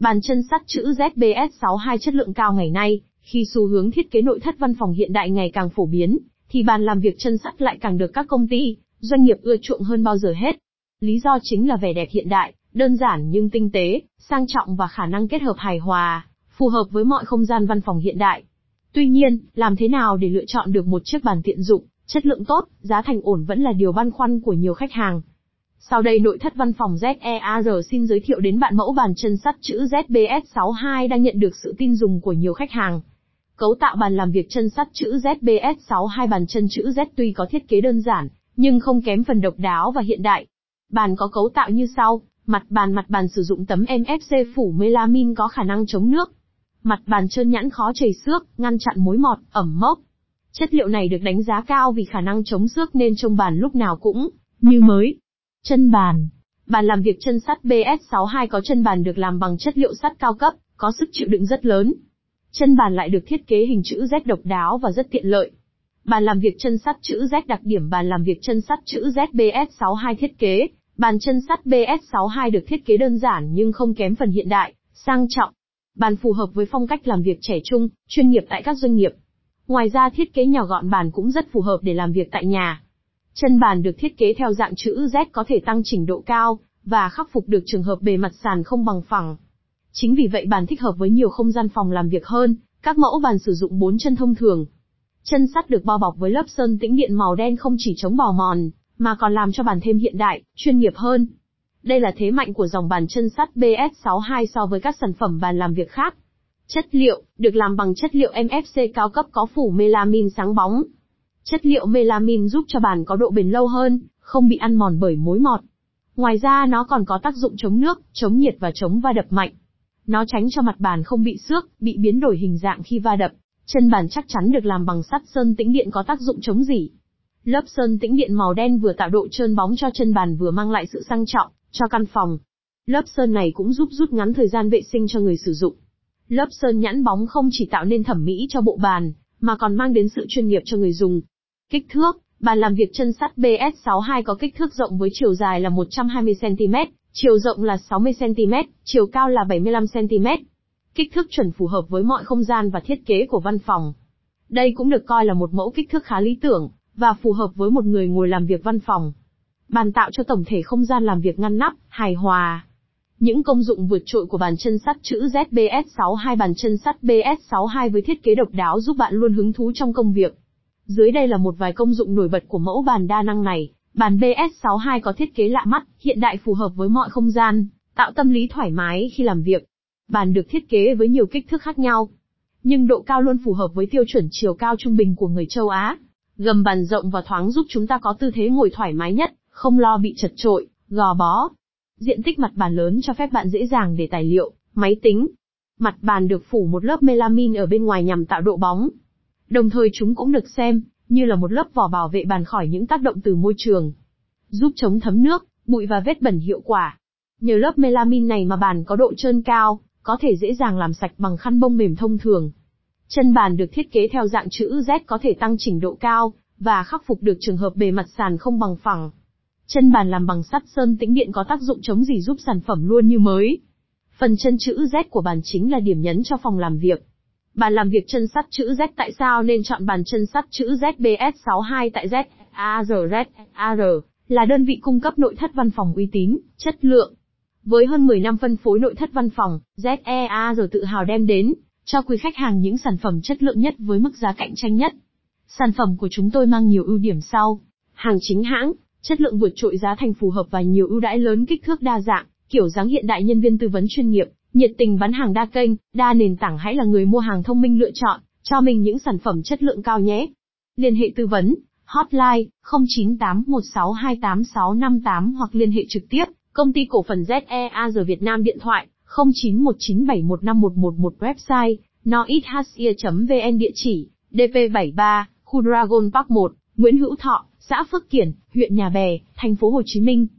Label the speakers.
Speaker 1: Bàn chân sắt chữ ZBS62 chất lượng cao ngày nay, khi xu hướng thiết kế nội thất văn phòng hiện đại ngày càng phổ biến, thì bàn làm việc chân sắt lại càng được các công ty, doanh nghiệp ưa chuộng hơn bao giờ hết. Lý do chính là vẻ đẹp hiện đại, đơn giản nhưng tinh tế, sang trọng và khả năng kết hợp hài hòa, phù hợp với mọi không gian văn phòng hiện đại. Tuy nhiên, làm thế nào để lựa chọn được một chiếc bàn tiện dụng, chất lượng tốt, giá thành ổn vẫn là điều băn khoăn của nhiều khách hàng. Sau đây nội thất văn phòng ZEAR xin giới thiệu đến bạn mẫu bàn chân sắt chữ ZBS62 đang nhận được sự tin dùng của nhiều khách hàng. Cấu tạo bàn làm việc chân sắt chữ ZBS62 bàn chân chữ Z tuy có thiết kế đơn giản, nhưng không kém phần độc đáo và hiện đại. Bàn có cấu tạo như sau, mặt bàn mặt bàn sử dụng tấm MFC phủ melamin có khả năng chống nước. Mặt bàn trơn nhẵn khó chảy xước, ngăn chặn mối mọt, ẩm mốc. Chất liệu này được đánh giá cao vì khả năng chống xước nên trông bàn lúc nào cũng như mới. Chân bàn. Bàn làm việc chân sắt BS62 có chân bàn được làm bằng chất liệu sắt cao cấp, có sức chịu đựng rất lớn. Chân bàn lại được thiết kế hình chữ Z độc đáo và rất tiện lợi. Bàn làm việc chân sắt chữ Z đặc điểm bàn làm việc chân sắt chữ Z BS62 thiết kế. Bàn chân sắt BS62 được thiết kế đơn giản nhưng không kém phần hiện đại, sang trọng. Bàn phù hợp với phong cách làm việc trẻ trung, chuyên nghiệp tại các doanh nghiệp. Ngoài ra thiết kế nhỏ gọn bàn cũng rất phù hợp để làm việc tại nhà. Chân bàn được thiết kế theo dạng chữ Z có thể tăng chỉnh độ cao, và khắc phục được trường hợp bề mặt sàn không bằng phẳng. Chính vì vậy bàn thích hợp với nhiều không gian phòng làm việc hơn, các mẫu bàn sử dụng 4 chân thông thường. Chân sắt được bao bọc với lớp sơn tĩnh điện màu đen không chỉ chống bào mòn, mà còn làm cho bàn thêm hiện đại, chuyên nghiệp hơn. Đây là thế mạnh của dòng bàn chân sắt BS62 so với các sản phẩm bàn làm việc khác. Chất liệu, được làm bằng chất liệu MFC cao cấp có phủ melamin sáng bóng. Chất liệu melamin giúp cho bàn có độ bền lâu hơn, không bị ăn mòn bởi mối mọt. Ngoài ra nó còn có tác dụng chống nước, chống nhiệt và chống va đập mạnh. Nó tránh cho mặt bàn không bị xước, bị biến đổi hình dạng khi va đập. Chân bàn chắc chắn được làm bằng sắt sơn tĩnh điện có tác dụng chống dỉ. Lớp sơn tĩnh điện màu đen vừa tạo độ trơn bóng cho chân bàn vừa mang lại sự sang trọng cho căn phòng. Lớp sơn này cũng giúp rút ngắn thời gian vệ sinh cho người sử dụng. Lớp sơn nhẵn bóng không chỉ tạo nên thẩm mỹ cho bộ bàn, mà còn mang đến sự chuyên nghiệp cho người dùng. Kích thước, bàn làm việc chân sắt BS62 có kích thước rộng với chiều dài là 120cm, chiều rộng là 60cm, chiều cao là 75cm. Kích thước chuẩn phù hợp với mọi không gian và thiết kế của văn phòng. Đây cũng được coi là một mẫu kích thước khá lý tưởng, và phù hợp với một người ngồi làm việc văn phòng. Bàn tạo cho tổng thể không gian làm việc ngăn nắp, hài hòa. Những công dụng vượt trội của bàn chân sắt chữ ZBS62 bàn chân sắt BS62 với thiết kế độc đáo giúp bạn luôn hứng thú trong công việc. Dưới đây là một vài công dụng nổi bật của mẫu bàn đa năng này. Bàn BS62 có thiết kế lạ mắt, hiện đại phù hợp với mọi không gian, tạo tâm lý thoải mái khi làm việc. Bàn được thiết kế với nhiều kích thước khác nhau, nhưng độ cao luôn phù hợp với tiêu chuẩn chiều cao trung bình của người châu Á. Gầm bàn rộng và thoáng giúp chúng ta có tư thế ngồi thoải mái nhất, không lo bị chật trội, gò bó. Diện tích mặt bàn lớn cho phép bạn dễ dàng để tài liệu, máy tính. Mặt bàn được phủ một lớp melamin ở bên ngoài nhằm tạo độ bóng. Đồng thời chúng cũng được xem như là một lớp vỏ bảo vệ bàn khỏi những tác động từ môi trường, giúp chống thấm nước, bụi và vết bẩn hiệu quả. Nhờ lớp melamin này mà bàn có độ trơn cao, có thể dễ dàng làm sạch bằng khăn bông mềm thông thường. Chân bàn được thiết kế theo dạng chữ Z có thể tăng chỉnh độ cao, và khắc phục được trường hợp bề mặt sàn không bằng phẳng. Chân bàn làm bằng sắt sơn tĩnh điện có tác dụng chống gì giúp sản phẩm luôn như mới. Phần chân chữ Z của bàn chính là điểm nhấn cho phòng làm việc. Bàn làm việc chân sắt chữ Z tại sao nên chọn bàn chân sắt chữ ZBS62 tại Z, ARZ, AR, là đơn vị cung cấp nội thất văn phòng uy tín, chất lượng. Với hơn 10 năm phân phối nội thất văn phòng, ZEAR tự hào đem đến cho quý khách hàng những sản phẩm chất lượng nhất với mức giá cạnh tranh nhất. Sản phẩm của chúng tôi mang nhiều ưu điểm sau. Hàng chính hãng, chất lượng vượt trội giá thành phù hợp và nhiều ưu đãi lớn kích thước đa dạng, kiểu dáng hiện đại nhân viên tư vấn chuyên nghiệp, nhiệt tình bán hàng đa kênh, đa nền tảng hãy là người mua hàng thông minh lựa chọn cho mình những sản phẩm chất lượng cao nhé. Liên hệ tư vấn, hotline 0981628658 hoặc liên hệ trực tiếp, công ty cổ phần ZEAG Việt Nam điện thoại 0919715111 website noithasia.vn địa chỉ DP73, khu Dragon Park 1, Nguyễn Hữu Thọ, xã Phước Kiển, huyện Nhà Bè, thành phố Hồ Chí Minh.